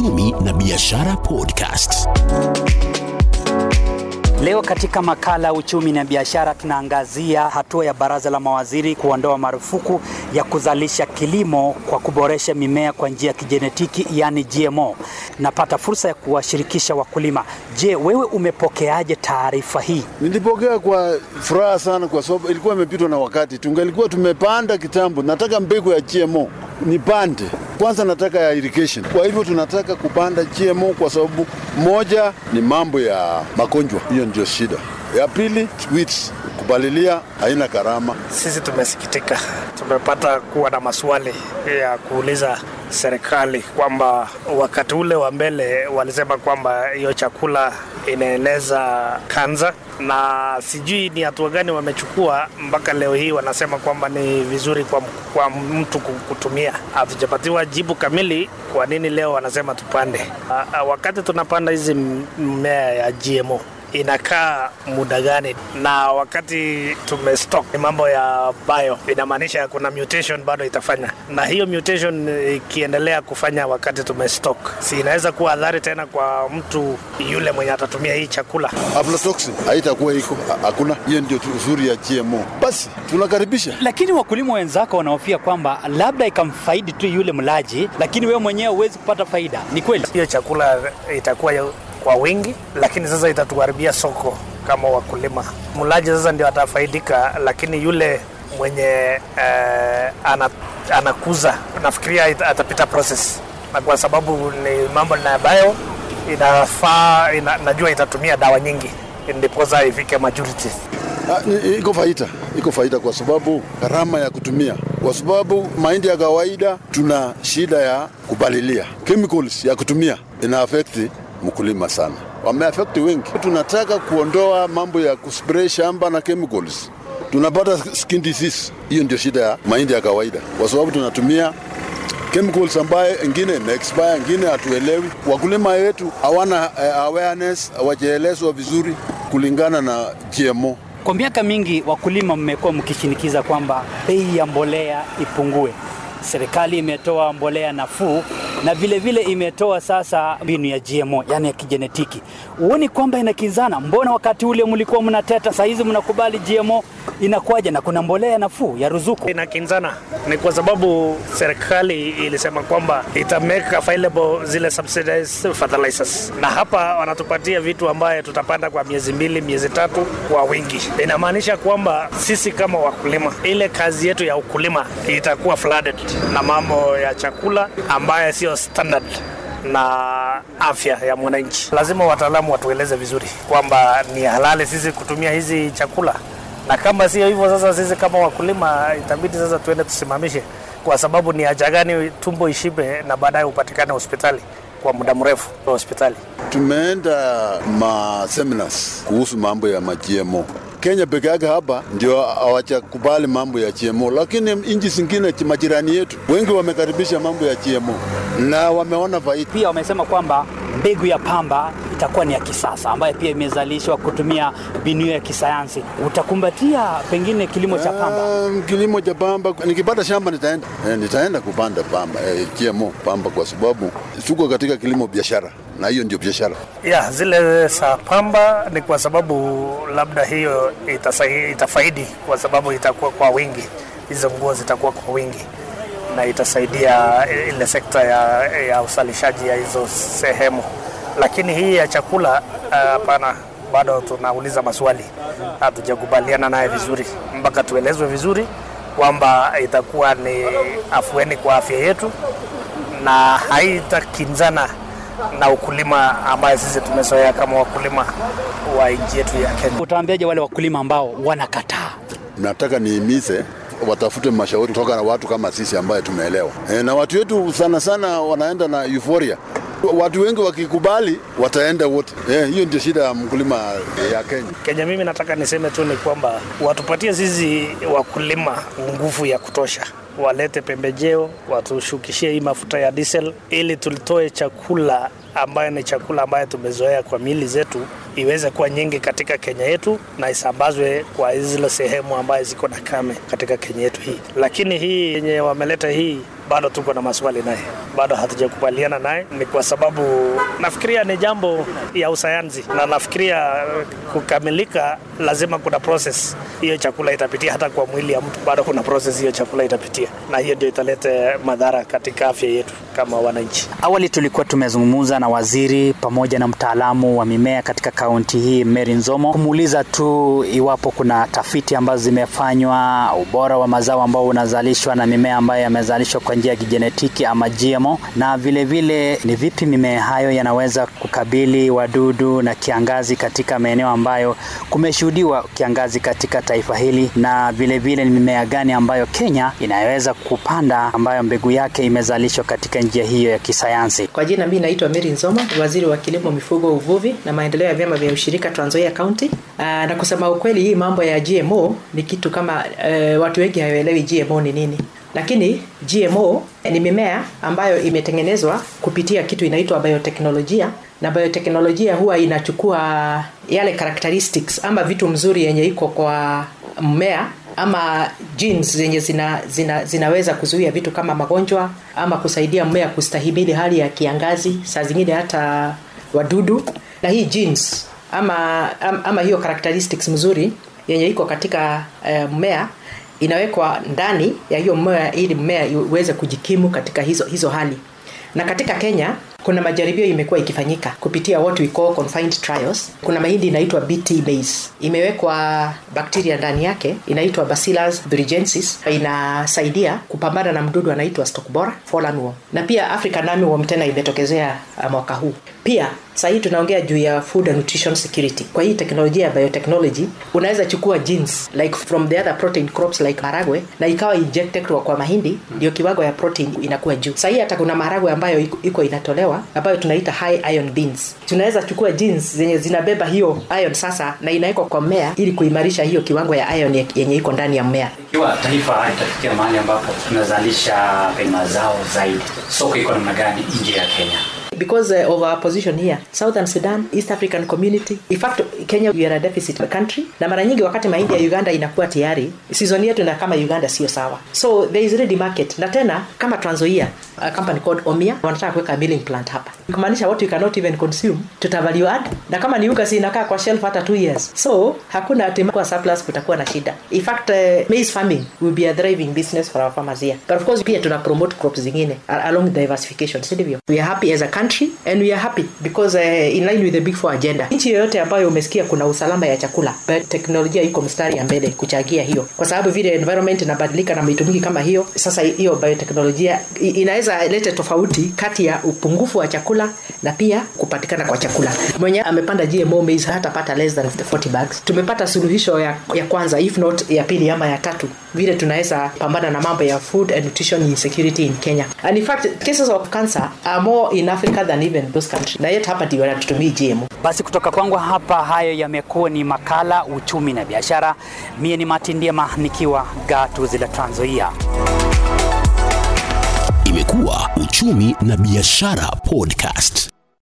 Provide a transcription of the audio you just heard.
uchumi na biashara podcast. Leo katika makala ya uchumi na biashara tunaangazia hatua ya baraza la mawaziri kuondoa marufuku ya kuzalisha kilimo kwa kuboresha mimea kwa njia ya kijenetiki yani GMO. Napata fursa ya kuwashirikisha wakulima. Je, wewe umepokeaje taarifa hii? Nilipokea kwa furaha sana, kwa sababu ilikuwa imepitwa na wakati. Tungelikuwa tumepanda kitambo. Nataka mbegu ya GMO nipande kwanza, nataka ya irrigation. Kwa hivyo tunataka kupanda GMO kwa sababu moja ni mambo ya magonjwa, hiyo ndio shida. Ya pili weeds, kupalilia haina gharama. Sisi tumesikitika, tumepata kuwa na maswali ya kuuliza serikali kwamba wakati ule wa mbele walisema kwamba hiyo chakula inaeneza kanza, na sijui ni hatua gani wamechukua mpaka leo hii wanasema kwamba ni vizuri kwa, kwa mtu kutumia. Hatujapatiwa jibu kamili kwa nini leo wanasema tupande. A, a, wakati tunapanda hizi mmea ya GMO inakaa muda gani, na wakati tumestock ni mambo ya bio, inamaanisha kuna mutation bado itafanya, na hiyo mutation ikiendelea kufanya wakati tumestock, si inaweza kuwa adhari tena kwa mtu yule mwenye atatumia hii chakula. Aflatoxin haitakuwa iko, hakuna. Hiyo ndio uzuri ya GMO. Basi tunakaribisha, Lakini wakulima wenzako wanahofia kwamba labda ikamfaidi tu yule mlaji, lakini wewe mwenyewe huwezi kupata faida. Ni kweli? Hiyo chakula itakuwa kwa wingi, lakini sasa itatuharibia soko kama wakulima. Mlaji sasa ndio atafaidika, lakini yule mwenye eh, anakuza nafikiria atapita process, na kwa sababu ni mambo ambayo inafaa ina, najua itatumia dawa nyingi ndiposa ifike majority. Ah, iko faida, iko faida kwa sababu gharama ya kutumia, kwa sababu mahindi ya kawaida tuna shida ya kupalilia, chemicals ya kutumia ina affect mkulima sana, wameafekti wengi. Tunataka kuondoa mambo ya kuspray shamba na chemicals, tunapata skin disease. Hiyo ndio shida ya mahindi ya kawaida, kwa sababu tunatumia chemicals ambaye ingine na expire, ingine hatuelewi. Wakulima wetu hawana eh, awareness, hawajaelezwa vizuri kulingana na GMO. Kwa miaka mingi wakulima mmekuwa mkishinikiza kwamba bei ya mbolea ipungue. Serikali imetoa mbolea nafuu na vile vile imetoa sasa mbinu ya GMO, yani ya kijenetiki. Huoni kwamba inakinzana? Mbona wakati ule mlikuwa mnateta, saa hizi mnakubali GMO, inakuwaje? Na kuna mbolea nafuu ya ruzuku. Inakinzana ni kwa sababu serikali ilisema kwamba ita make available zile subsidized fertilizers, na hapa wanatupatia vitu ambaye tutapanda kwa miezi mbili, miezi tatu kwa wingi. Inamaanisha kwamba sisi kama wakulima, ile kazi yetu ya ukulima itakuwa flooded na mambo ya chakula ambaye sio standard na afya ya mwananchi. Lazima wataalamu watueleze vizuri kwamba ni halali sisi kutumia hizi chakula na kama sio hivyo sasa, sisi kama wakulima itabidi sasa tuende tusimamishe, kwa sababu ni haja gani tumbo ishibe na baadaye upatikane hospitali kwa muda mrefu hospitali. Tumeenda ma seminars kuhusu mambo ya ma GMO. Kenya peke yake hapa ndio hawachakubali mambo ya GMO, lakini nchi zingine majirani yetu wengi wamekaribisha mambo ya GMO na wameona faida. Pia wamesema kwamba mbegu ya pamba itakuwa ni ya kisasa ambayo pia imezalishwa kutumia mbinu ya kisayansi. Utakumbatia pengine kilimo cha pamba? Um, kilimo cha pamba nikipata shamba nitaenda e, nitaenda kupanda pamba e, GMO pamba kwa sababu tuko katika kilimo biashara na hiyo ndio biashara. Ya zile za pamba ni kwa sababu labda hiyo itafaidi kwa sababu itakuwa kwa wingi, hizo nguo zitakuwa kwa wingi na itasaidia ile sekta ya, ya usalishaji ya hizo sehemu, lakini hii ya chakula hapana. Uh, bado tunauliza maswali, hatujakubaliana naye vizuri mpaka tuelezwe vizuri kwamba itakuwa ni afueni kwa afya yetu na haitakinzana na ukulima ambaye sisi tumezoea kama wakulima wa nchi yetu ya Kenya. Utaambiaje wale wakulima ambao wanakataa? Nataka niimize watafute mashauri kutoka na watu kama sisi ambaye tumeelewa e, na watu wetu sana sana wanaenda na euforia Watu wengi wakikubali wataenda wote. Eh, hiyo ndio shida ya mkulima ya Kenya. Kenya, mimi nataka niseme tu ni kwamba watupatie sisi wakulima nguvu ya kutosha, walete pembejeo, watushukishie hii mafuta ya diesel, ili tulitoe chakula ambayo ni chakula ambayo tumezoea kwa mili zetu iweze kuwa nyingi katika Kenya yetu na isambazwe kwa zile sehemu ambayo ziko na kame katika Kenya yetu hii. Lakini hii yenye wameleta hii bado tuko na maswali naye, bado hatujakubaliana naye. Ni kwa sababu nafikiria ni jambo ya usayansi, na nafikiria kukamilika lazima kuna process hiyo chakula itapitia, hata kwa mwili ya mtu bado kuna process hiyo chakula itapitia, na hiyo ndio italete madhara katika afya yetu kama wananchi. Awali tulikuwa tumezungumza na waziri pamoja na mtaalamu wa mimea katika kaunti hii Mary Nzomo, kumuuliza tu iwapo kuna tafiti ambazo zimefanywa, ubora wa mazao ambao unazalishwa na mimea ambayo yamezalishwa kwa njia ya kijenetiki ama GMO, na vile vile ni vipi mimea hayo yanaweza kukabili wadudu na kiangazi katika maeneo ambayo kumeshuhudiwa kiangazi katika taifa hili, na vile vile ni mimea gani ambayo Kenya inaweza kupanda ambayo mbegu yake imezalishwa katika njia hiyo ya kisayansi. Kwa jina mimi naitwa Mary Nzoma, waziri wa kilimo, mifugo, uvuvi na maendeleo ya vyama vya ushirika Trans Nzoia County. Aa, na kusema ukweli, hii mambo ya GMO ni kitu kama e, watu wengi hawaelewi GMO ni nini, lakini GMO ni mimea ambayo imetengenezwa kupitia kitu inaitwa bioteknolojia, na bioteknolojia huwa inachukua yale characteristics ama vitu mzuri yenye iko kwa mmea ama genes zenye zina, zina, zinaweza kuzuia vitu kama magonjwa ama kusaidia mmea kustahimili hali ya kiangazi, saa zingine hata wadudu. Na hii genes ama, ama, hiyo characteristics mzuri yenye iko katika uh, mmea inawekwa ndani ya hiyo mmea ili mmea uweze kujikimu katika hizo, hizo hali. Na katika Kenya kuna majaribio imekuwa ikifanyika kupitia what we call confined trials. Kuna mahindi inaitwa BT maize, imewekwa bakteria ndani yake inaitwa Bacillus thuringiensis, inasaidia kupambana na mdudu anaitwa stalk borer fallen na pia African armyworm tena imetokezea mwaka huu. Pia sahii tunaongea juu ya food and nutrition security. Kwa hii teknolojia ya biotechnology unaweza chukua genes like from the other protein crops like maragwe na ikawa injected kwa mahindi, ndio kiwango ya protein inakuwa juu. Sahii hata kuna maragwe ambayo iko inatolewa ambayo tunaita high iron beans. Tunaweza chukua genes zenye zinabeba hiyo iron sasa na inawekwa kwa mmea ili kuimarisha hiyo kiwango ya iron yenye iko ndani ya mmea. Ikiwa taifa itafikia mahali ambapo tunazalisha mazao zaidi, soko iko namna gani nje ya Kenya? Because uh, of our position here southern sudan east african community in fact kenya we are a deficit country na mara nyingi wakati mahindi ya uganda inakuwa tayari season yetu na kama uganda sio sawa. So there is ready market. Na tena kama transoia a company called omia wanataka kuweka milling plant hapa. Kumaanisha what we cannot even consume tuta add. Na kama ni unga si inakaa kwa shelf hata 2 years. So hakuna ati kwa surplus kutakuwa na shida. In fact uh, maize farming will be a thriving business for our farmers here. But of course pia tuna promote crops zingine along diversification. Sivyo we are happy as a country and we are happy because uh, in line with the big four agenda. Nchi yoyote ambayo umesikia kuna usalama ya chakula but teknolojia iko mstari ya mbele kuchangia hiyo. Kwa sababu vile environment inabadilika na mitumiki kama hiyo sasa hiyo bioteknolojia inaweza lete tofauti kati ya upungufu wa chakula na pia kupatikana kwa chakula. Mwenye amepanda gmo maize hatapata less than 40 bags. Tumepata suluhisho ya, ya kwanza if not ya pili ama ya tatu vile tunaweza pambana na mambo ya food and nutrition insecurity in kenya and in fact cases of cancer are more in africa than even those countries na yet hapa ndio wanatutumia gmo Basi kutoka kwangu hapa, hayo yamekuwa ni makala uchumi na biashara. Mie ni Martin Ndiema nikiwa gatuzi la Trans Nzoia. Imekuwa uchumi na biashara podcast.